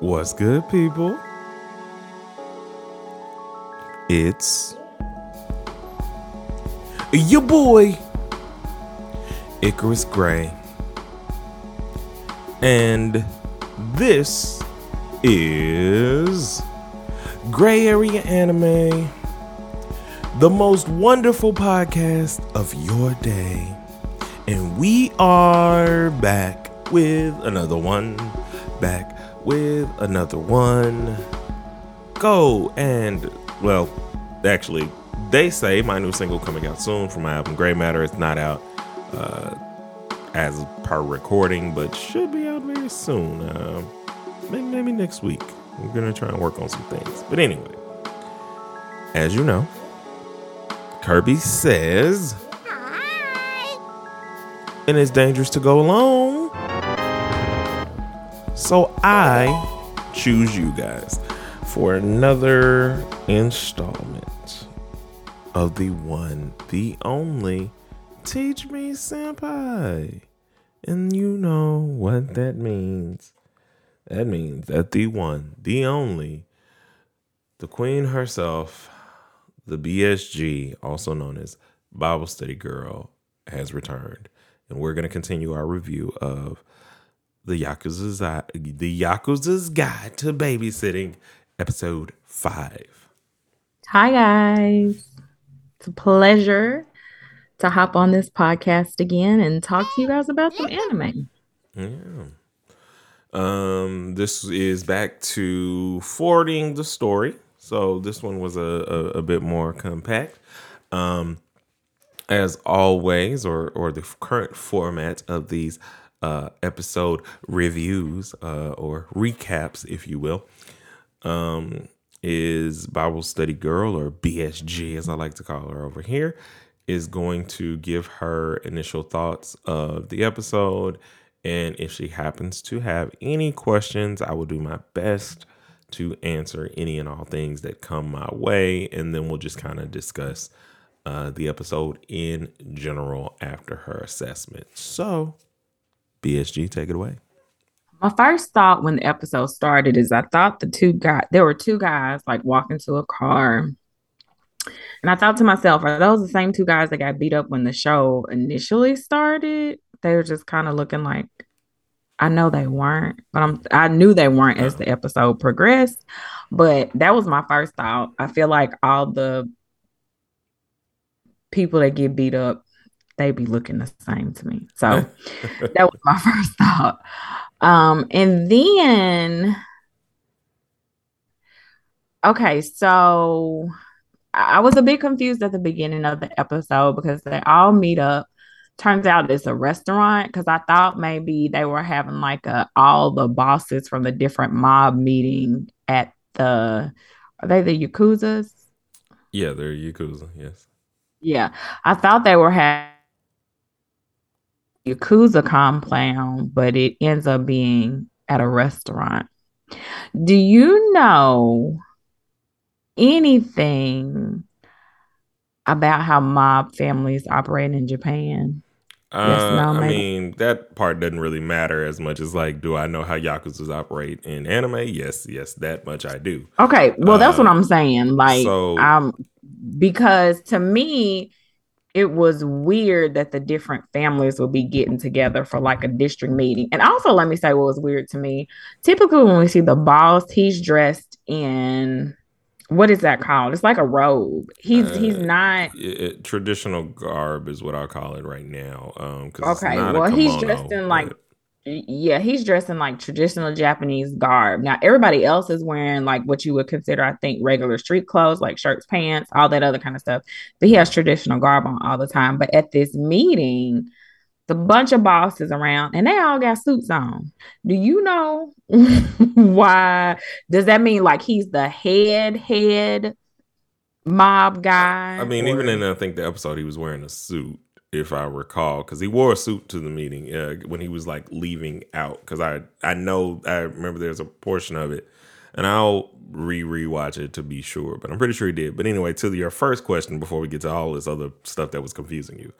What's good, people? It's your boy, Icarus Gray. And this is Gray Area Anime, the most wonderful podcast of your day. And we are back with another one. Back with another one. Go and, well, actually, they say my new single coming out soon from my album Gray Matter. It's not out uh, as per recording, but should be out very soon. Uh, maybe, maybe next week. We're gonna try and work on some things. But anyway, as you know, Kirby says, and it's dangerous to go alone. So I choose you guys for another installment of the one, the only Teach Me Senpai. And you know what that means. That means that the one, the only, the queen herself, the BSG, also known as Bible Study Girl, has returned. And we're going to continue our review of the Yakuza's the Yakuza's Guide to Babysitting, episode five. Hi guys. It's a pleasure to hop on this podcast again and talk to you guys about some anime. Yeah. Um, this is back to forwarding the story. So this one was a, a, a bit more compact. Um, as always, or or the current format of these uh, episode reviews uh, or recaps, if you will, um, is Bible Study Girl or BSG, as I like to call her over here, is going to give her initial thoughts of the episode. And if she happens to have any questions, I will do my best to answer any and all things that come my way. And then we'll just kind of discuss uh, the episode in general after her assessment. So, BSG, take it away. My first thought when the episode started is I thought the two guys, there were two guys like walking to a car. And I thought to myself, are those the same two guys that got beat up when the show initially started? They were just kind of looking like, I know they weren't, but I'm I knew they weren't as oh. the episode progressed. But that was my first thought. I feel like all the people that get beat up they be looking the same to me. So that was my first thought. Um, and then, okay, so I was a bit confused at the beginning of the episode because they all meet up. Turns out it's a restaurant because I thought maybe they were having like a all the bosses from the different mob meeting at the are they the Yakuzas? Yeah, they're Yakuza, yes. Yeah. I thought they were having Yakuza compound, but it ends up being at a restaurant. Do you know anything about how mob families operate in Japan? Uh, yes, no, I mean, that part doesn't really matter as much as like, do I know how Yakuza's operate in anime? Yes, yes, that much I do. Okay, well, that's what uh, I'm saying. Like, so, um, because to me, it was weird that the different families would be getting together for like a district meeting. And also, let me say what was weird to me. Typically, when we see the boss, he's dressed in what is that called? It's like a robe. He's uh, he's not it, it, traditional garb is what I call it right now. Um, okay, well, he's dressed in like yeah, he's dressed in like traditional Japanese garb. Now everybody else is wearing like what you would consider, I think, regular street clothes, like shirts, pants, all that other kind of stuff. But he has traditional garb on all the time. But at this meeting, the bunch of bosses around and they all got suits on. Do you know why? Does that mean like he's the head head mob guy? I mean, or... even in I think the episode he was wearing a suit if I recall, because he wore a suit to the meeting uh, when he was like leaving out. Because I I know I remember there's a portion of it, and I'll re rewatch it to be sure, but I'm pretty sure he did. But anyway, to your first question before we get to all this other stuff that was confusing you,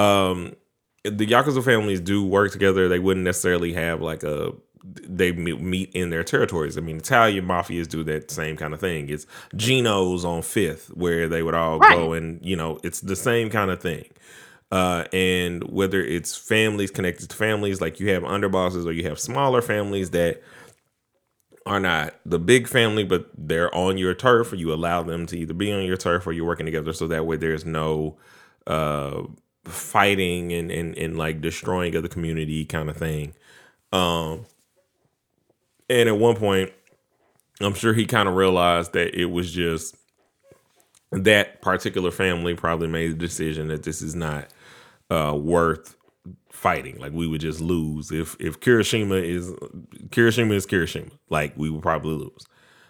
um, the Yakuza families do work together. They wouldn't necessarily have like a they meet in their territories. I mean, Italian mafias do that same kind of thing. It's Geno's on Fifth, where they would all right. go and you know, it's the same kind of thing. Uh, and whether it's families connected to families, like you have underbosses or you have smaller families that are not the big family, but they're on your turf, or you allow them to either be on your turf or you're working together, so that way there's no uh, fighting and, and and like destroying of the community kind of thing. Um, and at one point, I'm sure he kind of realized that it was just that particular family probably made the decision that this is not uh, worth fighting. Like we would just lose if if Kirishima is Kirishima is Kirishima. Like we would probably lose.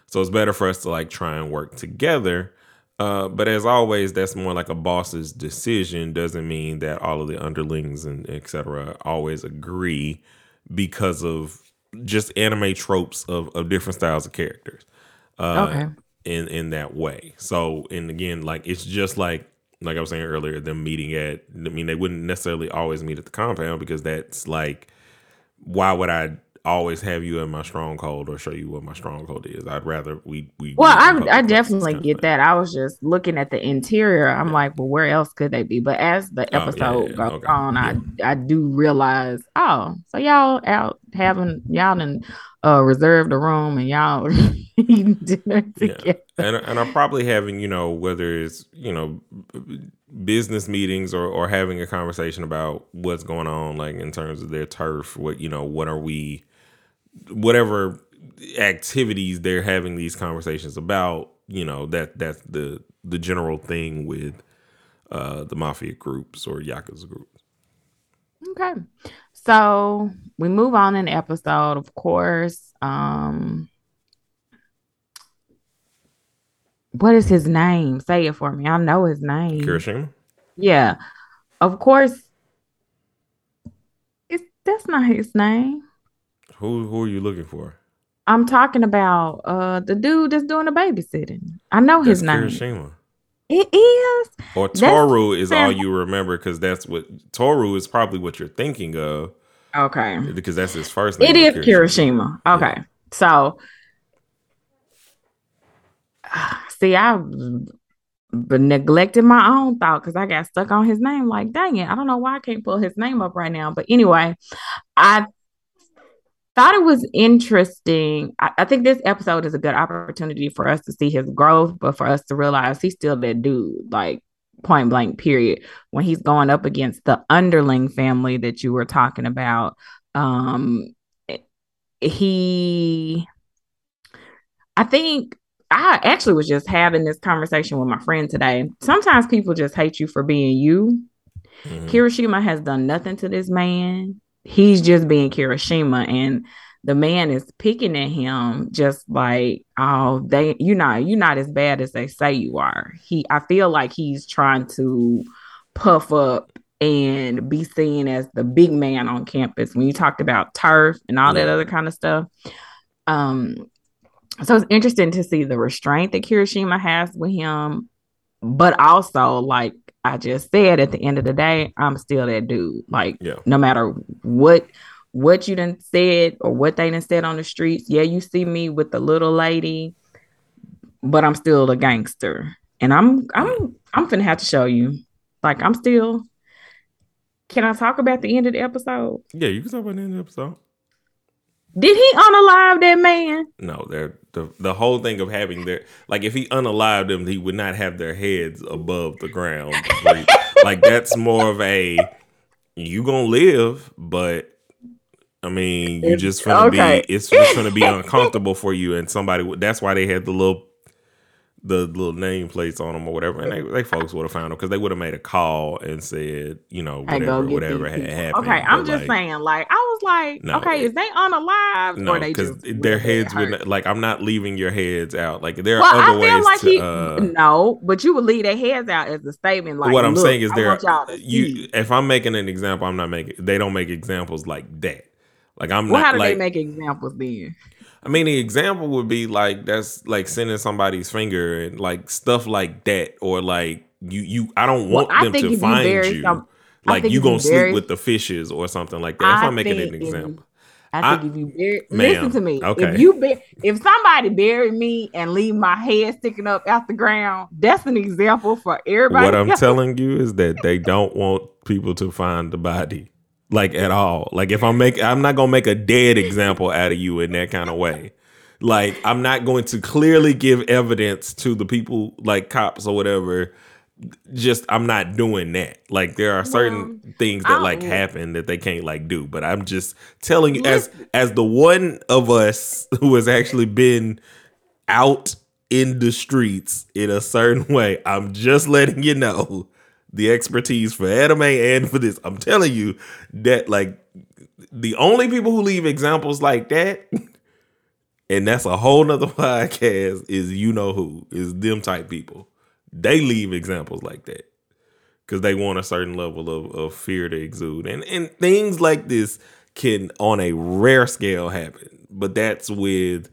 So it's better for us to like try and work together. Uh, but as always, that's more like a boss's decision. Doesn't mean that all of the underlings and etc. always agree because of just anime tropes of, of different styles of characters. Uh, okay. In in that way. So and again, like it's just like like I was saying earlier, them meeting at I mean they wouldn't necessarily always meet at the compound because that's like why would I always have you in my stronghold or show you what my stronghold is. I'd rather we we. Well, I I definitely get that. I was just looking at the interior. I'm yeah. like, well, where else could they be? But as the episode oh, yeah, yeah, goes okay. on, I I do realize, oh, so y'all out having y'all and uh reserved a room and y'all eating dinner together. And and I'm probably having you know whether it's you know business meetings or or having a conversation about what's going on like in terms of their turf. What you know, what are we whatever activities they're having these conversations about, you know, that that's the the general thing with uh the mafia groups or yakuza groups. Okay. So we move on in the episode, of course. Um what is his name? Say it for me. I know his name. Kirishima? Yeah. Of course. It's that's not his name. Who who are you looking for? I'm talking about uh the dude that's doing the babysitting. I know his name. Kirishima. It is. Or Toru that's is all you remember because that's what Toru is probably what you're thinking of. Okay. Because that's his first name. It is Kirishima. Kirishima. Okay. Yeah. So see, I but neglected my own thought because I got stuck on his name. Like, dang it, I don't know why I can't pull his name up right now. But anyway, I thought it was interesting. I, I, think this episode is a good opportunity for us to see his growth, but for us to realize he's still that dude, like point blank, period. When he's going up against the underling family that you were talking about, um, he, I think I actually was just having this conversation with my friend today. Sometimes people just hate you for being you. Mm-hmm. Kirishima has done nothing to this man he's just being Kirishima and the man is picking at him just like oh they you know you're not as bad as they say you are he i feel like he's trying to puff up and be seen as the big man on campus when you talked about turf and all yeah. that other kind of stuff um so it's interesting to see the restraint that kirishima has with him but also like I just said at the end of the day, I'm still that dude. Like, yeah. no matter what what you done said or what they done said on the streets, yeah, you see me with the little lady, but I'm still a gangster. And I'm I'm I'm finna have to show you. Like I'm still can I talk about the end of the episode? Yeah, you can talk about the end of the episode. Did he unalive that man? No, they're the the whole thing of having their like if he unalived them, he would not have their heads above the ground. Like, like that's more of a you gonna live, but I mean you just gonna okay. be it's just gonna be uncomfortable for you and somebody that's why they had the little the little name plates on them or whatever, and they, they folks would have found them because they would have made a call and said, you know, whatever, whatever had happened. Okay, I'm just like, saying, like, I was like, no, okay, is they unalive no, or they because their heads would like, I'm not leaving your heads out. Like there well, are other ways like to. He, uh, no, but you would leave their heads out as a statement. Like, what I'm saying is, there, you. If I'm making an example, I'm not making. They don't make examples like that. Like I'm well, not. How do like, they make examples then? I mean, the example would be like that's like sending somebody's finger and like stuff like that, or like you you. I don't want well, I them to find you. Some, like you gonna sleep with the fishes or something like that. If I am making an example, I think I, if you bury, listen to me. Okay. If you bury, if somebody buried me and leave my head sticking up out the ground, that's an example for everybody. What I'm telling you is that they don't want people to find the body, like at all. Like if I'm make, I'm not gonna make a dead example out of you in that kind of way. Like I'm not going to clearly give evidence to the people, like cops or whatever, just I'm not doing that. Like there are certain well, things that like happen that they can't like do. But I'm just telling you as as the one of us who has actually been out in the streets in a certain way, I'm just letting you know the expertise for anime and for this. I'm telling you that like the only people who leave examples like that, and that's a whole nother podcast, is you know who, is them type people. They leave examples like that because they want a certain level of, of fear to exude. And and things like this can on a rare scale happen. But that's with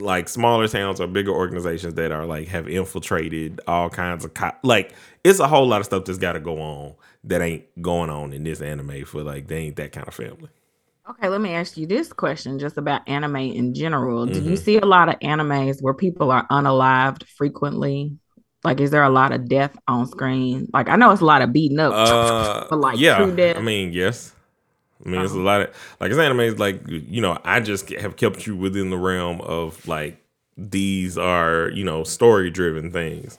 like smaller towns or bigger organizations that are like have infiltrated all kinds of co- like it's a whole lot of stuff that's got to go on that ain't going on in this anime for like they ain't that kind of family okay let me ask you this question just about anime in general mm-hmm. do you mm-hmm. see a lot of animes where people are unalived frequently like, is there a lot of death on screen? Like, I know it's a lot of beating up, uh, but like, yeah, I mean, yes. I mean, it's a uh-huh. lot of like it's anime. Like, you know, I just have kept you within the realm of like these are you know story driven things.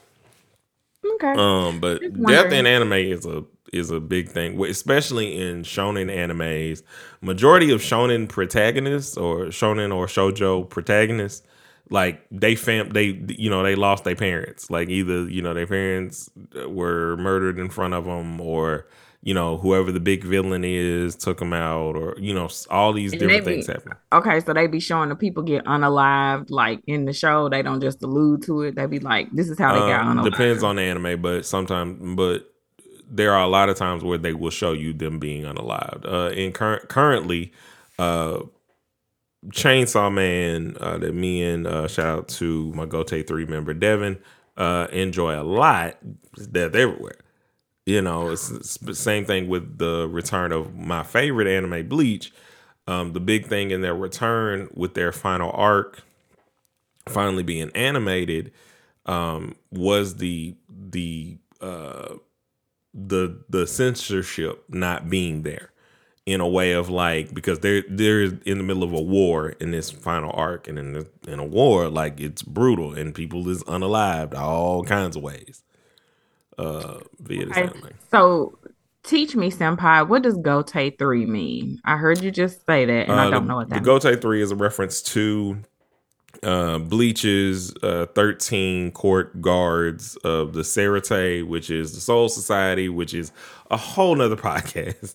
Okay. Um, but death in anime is a is a big thing, especially in shonen animes. Majority of shonen protagonists or shonen or shojo protagonists like they fam they you know they lost their parents like either you know their parents were murdered in front of them or you know whoever the big villain is took them out or you know all these and different things happen okay so they be showing the people get unalived like in the show they don't just allude to it they be like this is how they um, got unalived depends on the anime but sometimes but there are a lot of times where they will show you them being unalived uh in current currently uh Chainsaw Man uh, that me and uh, shout out to my Gotei three member Devin uh, enjoy a lot. Death everywhere. You know, it's, the same thing with the return of my favorite anime, Bleach. Um, the big thing in their return with their final arc finally being animated um, was the the uh, the the censorship not being there in a way of like because they're they're in the middle of a war in this final arc and in the, in a war like it's brutal and people is unalived all kinds of ways uh via okay. so teach me senpai what does gotei 3 mean i heard you just say that and uh, i don't the, know what that the means. gotei 3 is a reference to uh, Bleach's uh, 13 court guards of the Seireitei, which is the Soul Society, which is a whole nother podcast.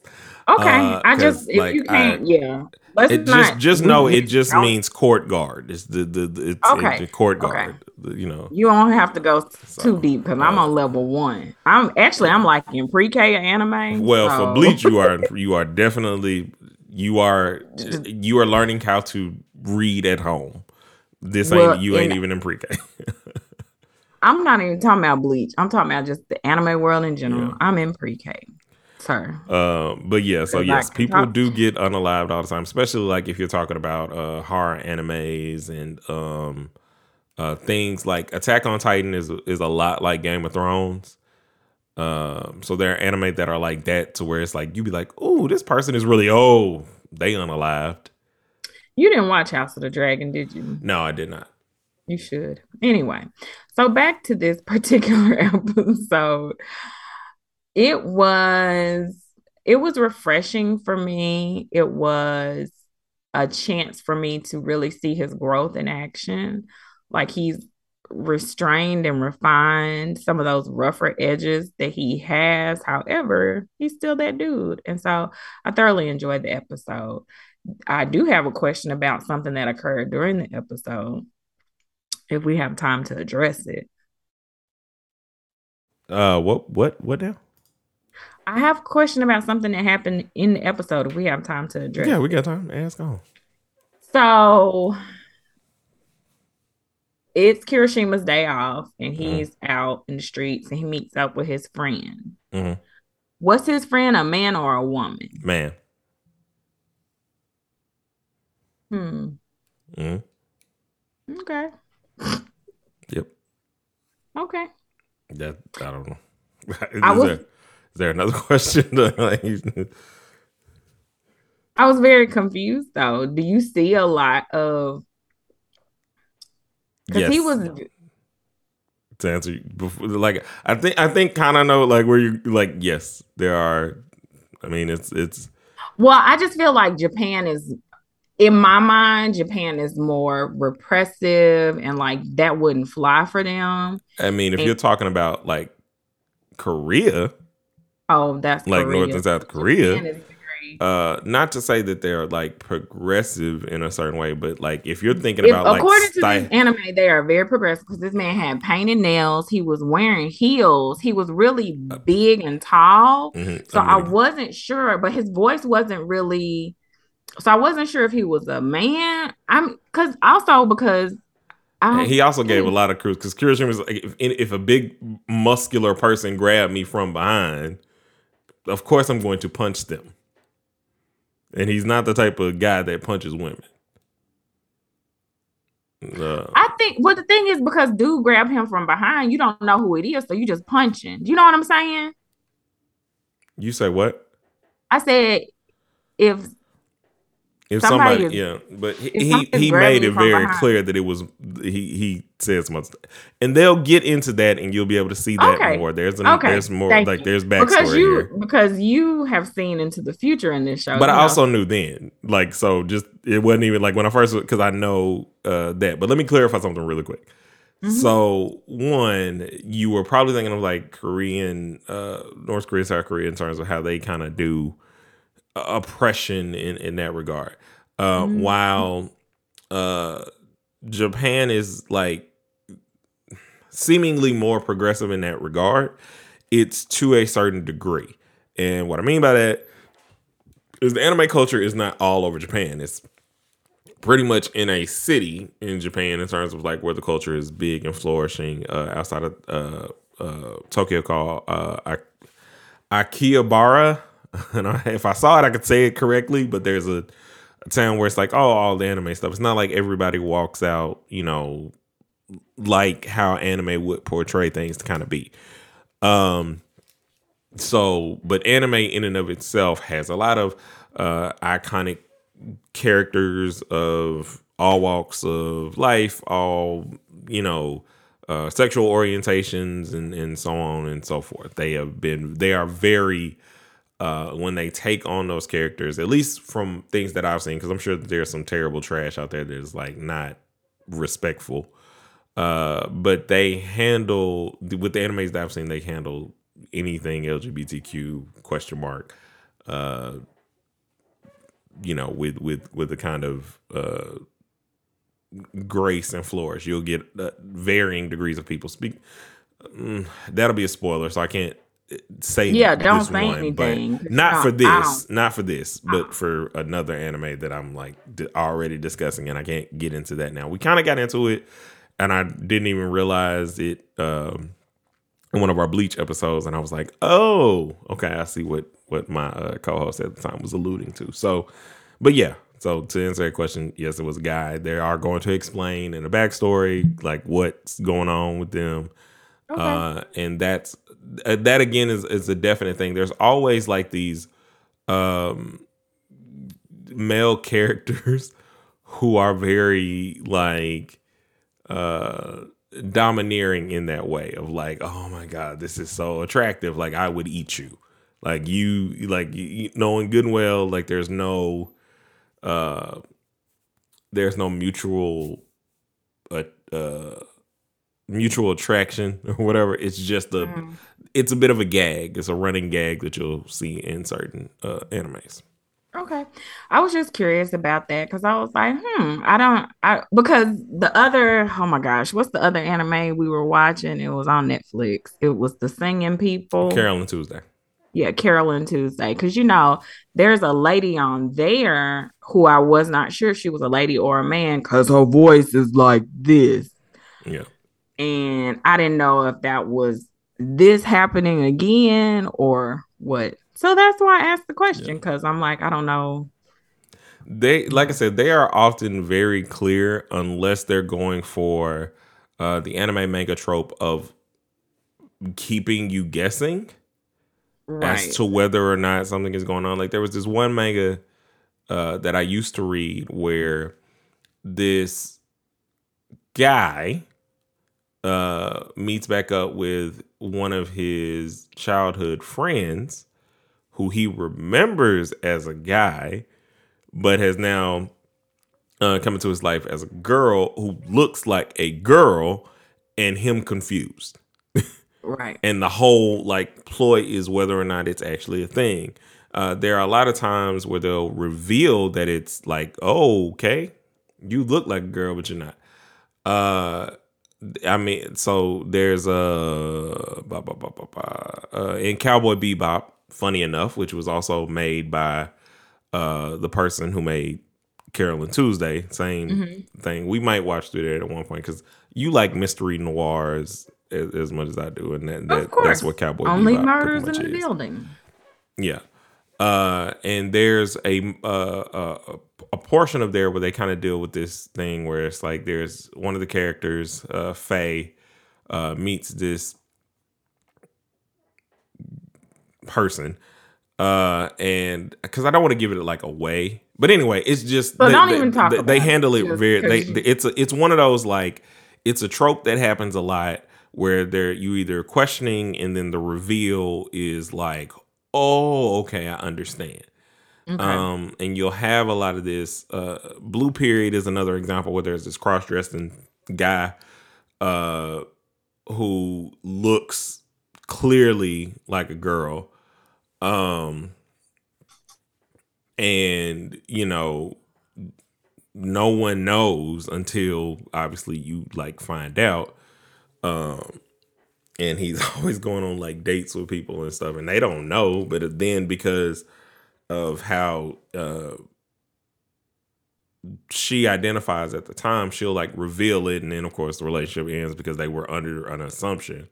Okay, uh, I just if like, you can't, I, yeah. Let's it not, just just know it just means court guard. It's the the, the it's, okay. the court guard. Okay. You know, you don't have to go so, too deep because I'm uh, on level one. I'm actually I'm like in pre-K anime. Well, so. for Bleach, you are you are definitely you are you are learning how to read at home. This well, ain't you ain't even in pre-K. I'm not even talking about Bleach. I'm talking about just the anime world in general. Yeah. I'm in pre-K. Sir. Uh, but yeah, so yes, people talk- do get unalived all the time, especially like if you're talking about uh, horror animes and um, uh, things like Attack on Titan is is a lot like Game of Thrones. Um, so there are anime that are like that to where it's like you be like, oh, this person is really old. they unalived. You didn't watch House of the Dragon, did you? No, I did not. You should. Anyway, so back to this particular episode. It was it was refreshing for me. It was a chance for me to really see his growth in action. Like he's restrained and refined some of those rougher edges that he has. However, he's still that dude. And so I thoroughly enjoyed the episode. I do have a question about something that occurred during the episode, if we have time to address it. Uh, what, what, what now? I have a question about something that happened in the episode. If we have time to address, it. yeah, we got time. Ask on. So it's Kirishima's day off, and mm-hmm. he's mm-hmm. out in the streets, and he meets up with his friend. Mm-hmm. What's his friend? A man or a woman? Man. Hmm. Mm-hmm. Okay. Yep. Okay. That I don't know. is, I was, there, is there another question? I was very confused though. Do you see a lot of because yes. he was to answer you before, like I think I think kind of know like where you like yes there are I mean it's it's well I just feel like Japan is in my mind Japan is more repressive and like that wouldn't fly for them. I mean if and, you're talking about like Korea oh that's like Korea. North and South Korea uh, not to say that they're like progressive in a certain way, but like if you're thinking if, about according like to this anime, they are very progressive because this man had painted nails. He was wearing heels. He was really uh, big and tall. Mm-hmm. So I wasn't sure, but his voice wasn't really. So I wasn't sure if he was a man. I'm because also because he also gave a lot of cruise because Kirishima was like, if, if a big muscular person grabbed me from behind, of course I'm going to punch them and he's not the type of guy that punches women. Uh, I think well the thing is because dude grabbed him from behind, you don't know who it is, so you just punching. You know what I'm saying? You say what? I said if if somebody, somebody is, yeah, but he he, he made it very behind. clear that it was he he said some other and they'll get into that and you'll be able to see that okay. more. There's an, okay. there's more Thank like you. there's backstory because you here. because you have seen into the future in this show. But I know? also knew then, like so, just it wasn't even like when I first because I know uh, that. But let me clarify something really quick. Mm-hmm. So one, you were probably thinking of like Korean, uh, North Korea, South Korea in terms of how they kind of do oppression in in that regard. Uh, mm-hmm. While uh, Japan is like seemingly more progressive in that regard, it's to a certain degree. And what I mean by that is the anime culture is not all over Japan. It's pretty much in a city in Japan in terms of like where the culture is big and flourishing uh, outside of uh, uh, Tokyo called uh, Akihabara. and I, if I saw it, I could say it correctly. But there's a, a town where it's like, oh, all the anime stuff. It's not like everybody walks out, you know, like how anime would portray things to kind of be. Um, so, but anime in and of itself has a lot of uh, iconic characters of all walks of life, all you know, uh, sexual orientations, and and so on and so forth. They have been they are very uh, when they take on those characters, at least from things that I've seen, because I'm sure there's some terrible trash out there that's like not respectful. Uh, but they handle with the animes that I've seen, they handle anything LGBTQ question mark. Uh, you know, with with with the kind of uh, grace and flourish, you'll get uh, varying degrees of people speak. Mm, that'll be a spoiler, so I can't say yeah don't say one, anything. not for this not for this but for another anime that i'm like already discussing and i can't get into that now. We kind of got into it and i didn't even realize it um, in one of our bleach episodes and i was like oh okay i see what what my uh, co-host at the time was alluding to. So but yeah so to answer that question yes it was a guy. They are going to explain in the backstory like what's going on with them okay. uh, and that's that again is is a definite thing. There's always like these um male characters who are very like uh domineering in that way of like oh my god this is so attractive like i would eat you like you like knowing good and well like there's no uh there's no mutual uh, uh mutual attraction or whatever it's just a mm it's a bit of a gag. It's a running gag that you'll see in certain uh, animes. Okay, I was just curious about that because I was like, hmm, I don't, I because the other, oh my gosh, what's the other anime we were watching? It was on Netflix. It was the Singing People. Carole & Tuesday. Yeah, Carole & Tuesday. Because you know, there's a lady on there who I was not sure she was a lady or a man because her voice is like this. Yeah. And I didn't know if that was this happening again or what? So that's why I asked the question because yeah. I'm like, I don't know. they like I said, they are often very clear unless they're going for uh, the anime manga trope of keeping you guessing right. as to whether or not something is going on. Like there was this one manga uh, that I used to read where this guy uh, meets back up with one of his childhood friends who he remembers as a guy, but has now uh, come into his life as a girl who looks like a girl and him confused. right. And the whole like ploy is whether or not it's actually a thing. Uh, there are a lot of times where they'll reveal that it's like, oh, okay, you look like a girl, but you're not. Uh, I mean, so there's a uh, in Cowboy Bebop, funny enough, which was also made by uh, the person who made Carole & Tuesday. Same mm-hmm. thing. We might watch through that at one point because you like mystery noirs as, as, much as I do, and that, that that's what Cowboy only Bebop murders in the is. building. Yeah, uh, and there's a uh, a, a portion of there where they kind of deal with this thing where it's like there's one of the characters, uh, Faye, uh, meets this person uh and because i don't want to give it like away. But anyway it's just but they, don't even talk they, they handle it very they, it's a, it's one of those like it's a trope that happens a lot where they're you either questioning and then the reveal is like oh okay i understand okay. um and you'll have a lot of this uh blue period is another example where there's this cross-dressing guy uh who looks clearly like a girl um, and you know, no one knows until obviously you like find out. Um, and he's always going on like dates with people and stuff, and they don't know. But then because of how uh, she identifies at the time, she'll like reveal it, and then of course the relationship ends because they were under an assumption.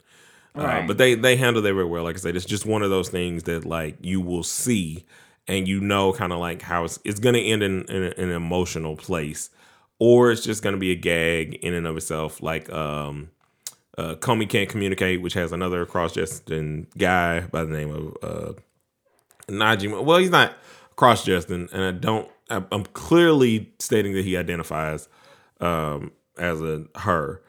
Uh, right. Uh, but they they handle it very well. Like I said, it's just one of those things that like you will see and you know kind of like how it's, it's going to end in, in, in, an emotional place or it's just going to be a gag in and of itself like um uh Komi can't communicate which has another cross-dressing guy by the name of uh Najima well he's not cross-dressing and I don't I'm clearly stating that he identifies um as a her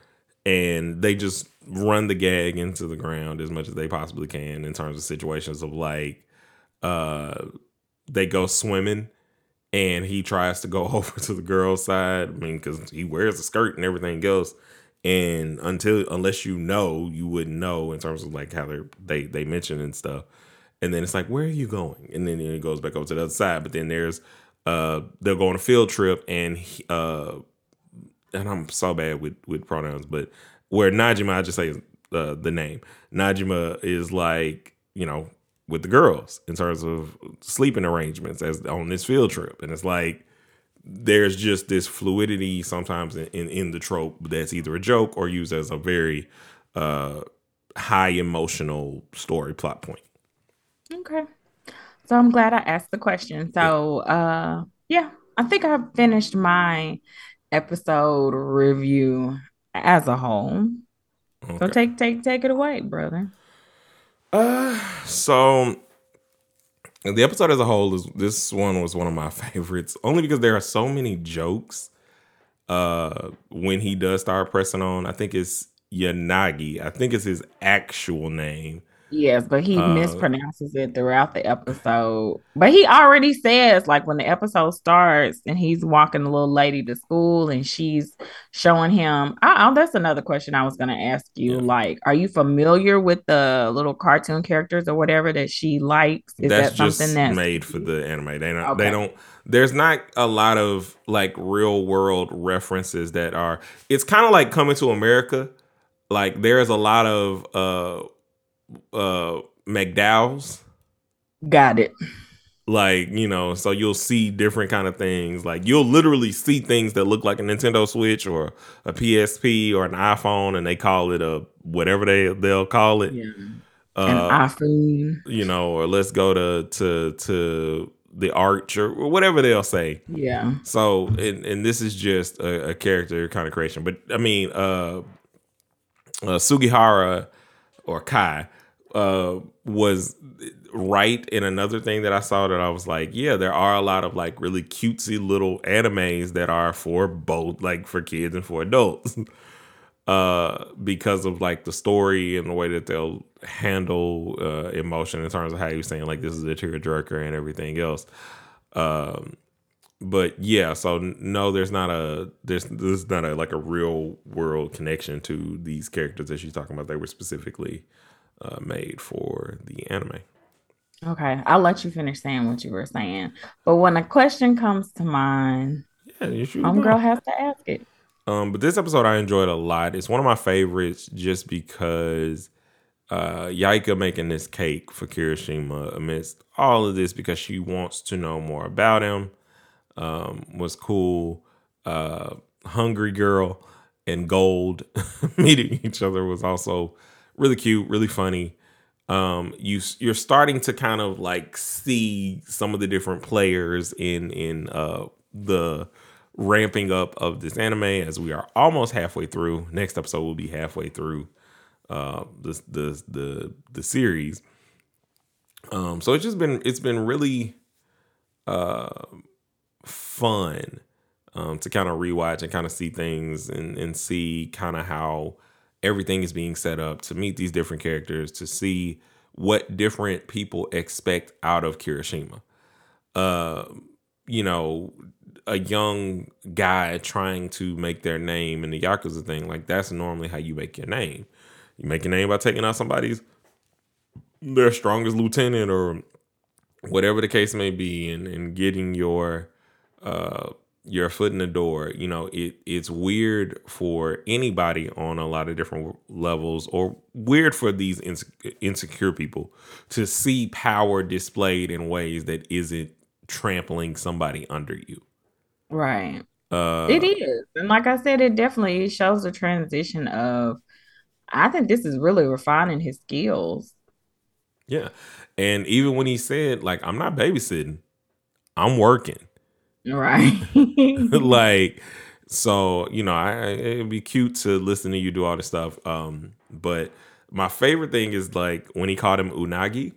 and they just run the gag into the ground as much as they possibly can in terms of situations of like uh they go swimming and he tries to go over to the girl's side. I mean, because he wears a skirt and everything else. And until unless you know, you wouldn't know in terms of like how they they mention and stuff. And then it's like, where are you going? And then it goes back over to the other side. But then there's uh they'll go on a field trip and he, uh and I'm so bad with with pronouns, but where Najima, I just say uh, the name. Najima is like, you know, with the girls in terms of sleeping arrangements as on this field trip. And it's like there's just this fluidity sometimes in, in, in the trope that's either a joke or used as a very uh, high emotional story plot point. Okay. So I'm glad I asked the question. So uh yeah, I think I finished my episode review as a whole. Okay. So take take take it away, brother. Uh, so the episode as a whole is this one was one of my favorites only because there are so many jokes. Uh, when he does start pressing on, I think it's Yanagi. I think it's his actual name. Yes, but he uh, mispronounces it throughout the episode. But he already says, like, when the episode starts and he's walking the little lady to school and she's showing him. Oh, that's another question I was going to ask you. Yeah. Like, are you familiar with the little cartoon characters or whatever that she likes? Is that's that something that's made for the anime? They don't. Okay. They don't. There's not a lot of like real world references that are. It's kind of like coming to America. Like, there's a lot of. uh uh McDowell's. Got it. Like, you know, so you'll see different kind of things. Like you'll literally see things that look like a Nintendo Switch or a PSP or an iPhone and they call it a whatever they they'll call it. Yeah. Uh, an iPhone. You know, or let's go to to to the arch or whatever they'll say. Yeah. So and and this is just a, a character kind of creation, but I mean, uh, uh Sugihara or Kai uh was right in another thing that I saw that I was like, yeah, there are a lot of like really cutesy little animes that are for both like for kids and for adults. uh because of like the story and the way that they'll handle uh emotion in terms of how you're saying like this is a tearjerker and everything else. Um but yeah, so no, there's not a there's there's not a like a real world connection to these characters that she's talking about. They were specifically uh, made for the anime. Okay, I'll let you finish saying what you were saying. But when a question comes to mind, yeah, you should. Homegirl has to ask it. Um, but this episode I enjoyed a lot. It's one of my favorites just because uh Yaeka making this cake for Kirishima amidst all of this because she wants to know more about him. Um, was cool. Uh, Hungry Girl and Gold meeting each other was also really cute, really funny. Um you you're starting to kind of like see some of the different players in in uh the ramping up of this anime as we are almost halfway through. Next episode will be halfway through uh the the the the series. Um so it's just been it's been really uh fun um to kind of rewatch and kind of see things and and see kind of how everything is being set up to meet these different characters to see what different people expect out of Kirishima. Uh, you know, a young guy trying to make their name in the Yakuza thing, like that's normally how you make your name. You make your name by taking out somebody's their strongest lieutenant or whatever the case may be and, and getting your uh your foot in the door. You know, it it's weird for anybody on a lot of different levels, or weird for these insecure people to see power displayed in ways that isn't trampling somebody under you. Right. Uh, it is, and like I said, it definitely shows the transition of. I think this is really refining his skills. Yeah, and even when he said, "Like, I'm not babysitting, I'm working." Right. like, so, you know, I, it'd be cute to listen to you do all this stuff. Um, but my favorite thing is like when he called him Unagi,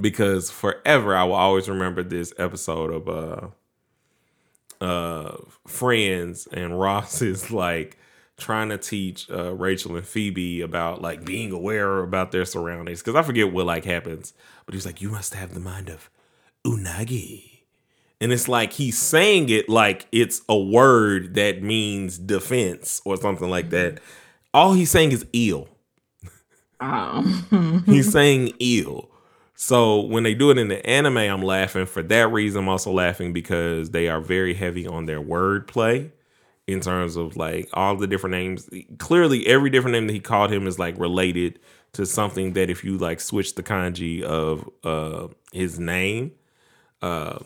because forever I will always remember this episode of uh uh Friends and Ross is like trying to teach uh, Rachel and Phoebe about like being aware about their surroundings because I forget what like happens, but he's like, "You must have the mind of Unagi." And it's like he's saying it like it's a word that means defense or something like that. All he's saying is ill. Oh. he's saying ill. So when they do it in the anime, I'm laughing for that reason. I'm also laughing because they are very heavy on their word play in terms of like all the different names. Clearly, every different name that he called him is like related to something that if you like switch the kanji of uh his name, uh,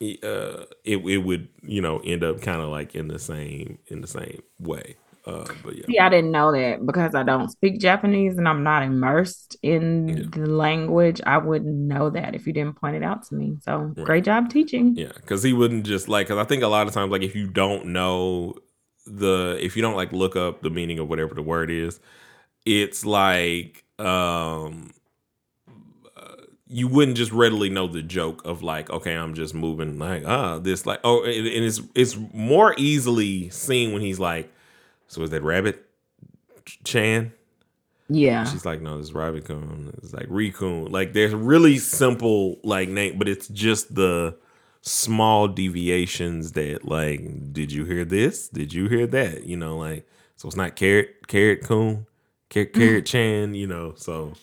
uh, it it would you know end up kind of like in the same in the same way. Uh, but yeah. See, I didn't know that because I don't speak Japanese and I'm not immersed in yeah. the language. I wouldn't know that if you didn't point it out to me. So right. great job teaching. Yeah, because he wouldn't just like. Because I think a lot of times, like if you don't know the, if you don't like look up the meaning of whatever the word is, it's like um you wouldn't just readily know the joke of like, okay, I'm just moving like ah this like oh and, it's it's more easily seen when he's like, so is that rabbit Chan? Yeah. She's like, no, this rabbit coon. It's like Rikun. Like there's really simple like name, but it's just the small deviations that like, did you hear this? Did you hear that? You know, like so it's not carrot carrot coon, carrot, carrot Chan. You know, so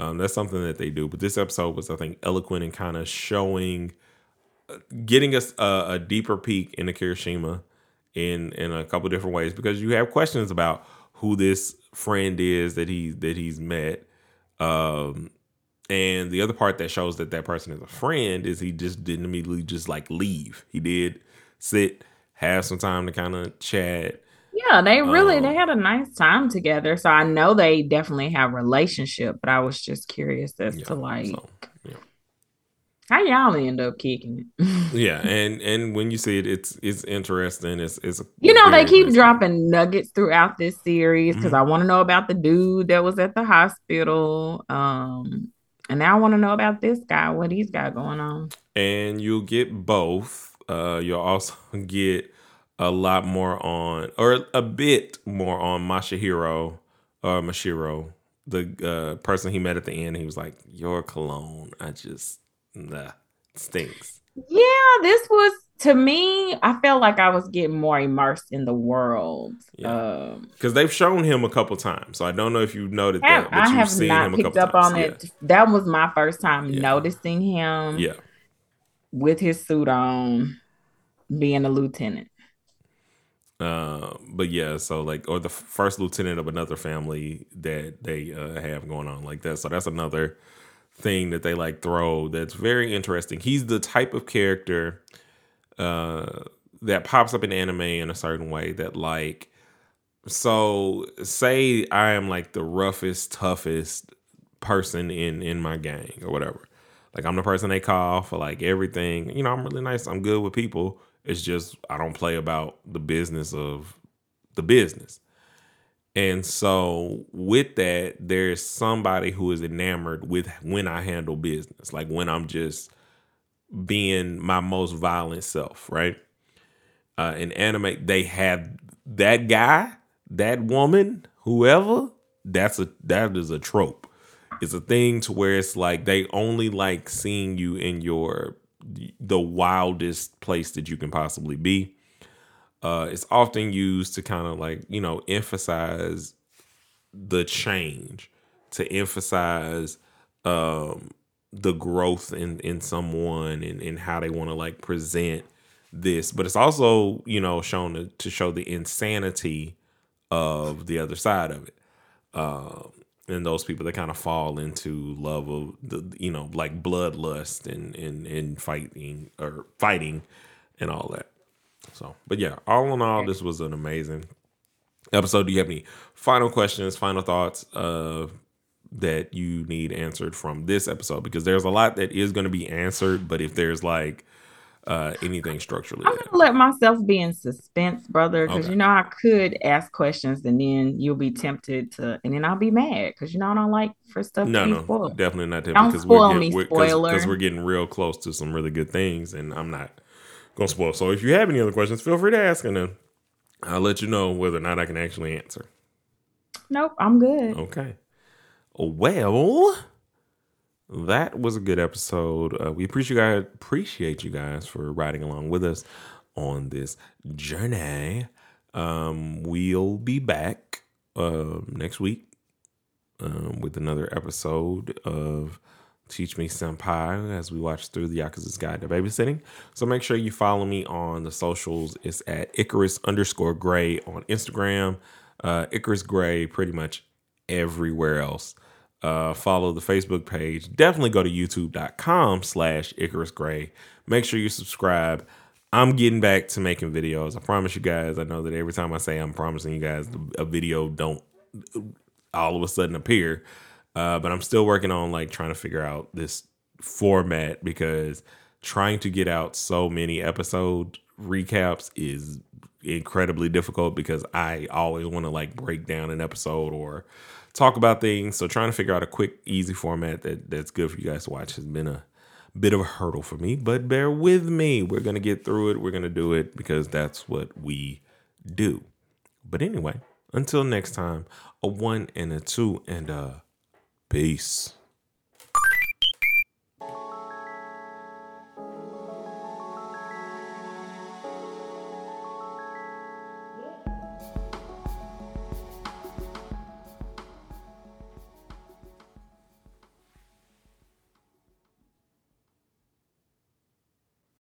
um, that's something that they do. But this episode was, I think, eloquent and kind of showing, uh, getting us a, a, deeper peek into Kirishima in in a couple different ways because you have questions about who this friend is that he that he's met. Um, and the other part that shows that that person is a friend is he just didn't immediately just like leave. He did sit, have some time to kind of chat yeah, they really um, they had a nice time together. So I know they definitely have relationship, but I was just curious as yeah, to like so, yeah. How y'all end up kicking it? yeah, and and when you see it, it's it's interesting. It's it's you know they keep dropping nuggets throughout this series because mm-hmm. I want to know about the dude that was at the hospital. Um, and now I want to know about this guy, what he's got going on. And you'll get both. Uh, you'll also get a lot more on, or a bit more on Masahiro or uh, Mashiro, the uh, person he met at the end. He was like, "Your cologne, I just nah, stinks." Yeah, this was to me. I felt like I was getting more immersed in the world. Yeah, because um, they've shown him a couple times, so I don't know if you noted that. I have not picked up times. on yeah. it. That was my first time yeah. noticing him. Yeah, with his suit on, being a lieutenant. Uh, but yeah, so like, or the first lieutenant of another family that they uh, have going on like that. So that's another thing that they like throw that's very interesting. He's the type of character uh, that pops up in anime in a certain way that like, so say I am like the roughest, toughest person in in my gang or whatever. Like I'm the person they call for like everything. You know, I'm really nice. I'm good with people it's just I don't play about the business of the business. And so with that, there's somebody who is enamored with when I handle business, like when I'm just being my most violent self, right? Uh, in anime, they have that guy, that woman, whoever. That's a that is a trope. It's a thing to where it's like they only like seeing you in your the wildest place that you can possibly be. Uh, it's often used to kind of like you know emphasize the change, to emphasize um, the growth in in someone and, and how they want to like present this. But it's also you know shown to, to show the insanity of the other side of it. Um, and those people that kind of fall into love of the you know like bloodlust and and and fighting or fighting and all that. So but yeah all in all this was an amazing episode. Do you have any final questions final thoughts uh that you need answered from this episode? Because there's a lot that is going to be answered but if there's like uh, anything structurally. I'm gonna let myself be in suspense, brother, because okay. you know I could ask questions and then you'll be tempted to, and then I'll be mad because you know I don't like for stuff. No, no, spoiled. definitely not tempted. Don't spoil we're getting, me, spoiler. Because we're getting real close to some really good things, and I'm not gonna spoil. So if you have any other questions, feel free to ask, and then I'll let you know whether or not I can actually answer. Nope, I'm good. Okay. Well, that was a good episode. Uh, we appreciate you guys appreciate you guys for riding along with us on this journey. Um, we'll be back uh, next week um, with another episode of Teach Me Senpai as we watch through the Yakuza's Guide to Babysitting. So make sure you follow me on the socials. It's at Icarus underscore Gray on Instagram, uh, Icarus Gray pretty much everywhere else uh, follow the Facebook page. Definitely go to youtube.com slash Icarus Gray. Make sure you subscribe. I'm getting back to making videos. I promise you guys. I know that every time I say I'm promising you guys a video don't all of a sudden appear. Uh, but I'm still working on like trying to figure out this format because trying to get out so many episode recaps is incredibly difficult because I always want to like break down an episode or talk about things. So trying to figure out a quick, easy format that that's good for you guys to watch has been a bit of a hurdle for me. But bear with me. We're gonna get through it. We're gonna do it because that's what we do. But anyway, until next time, a one and a two and a peace.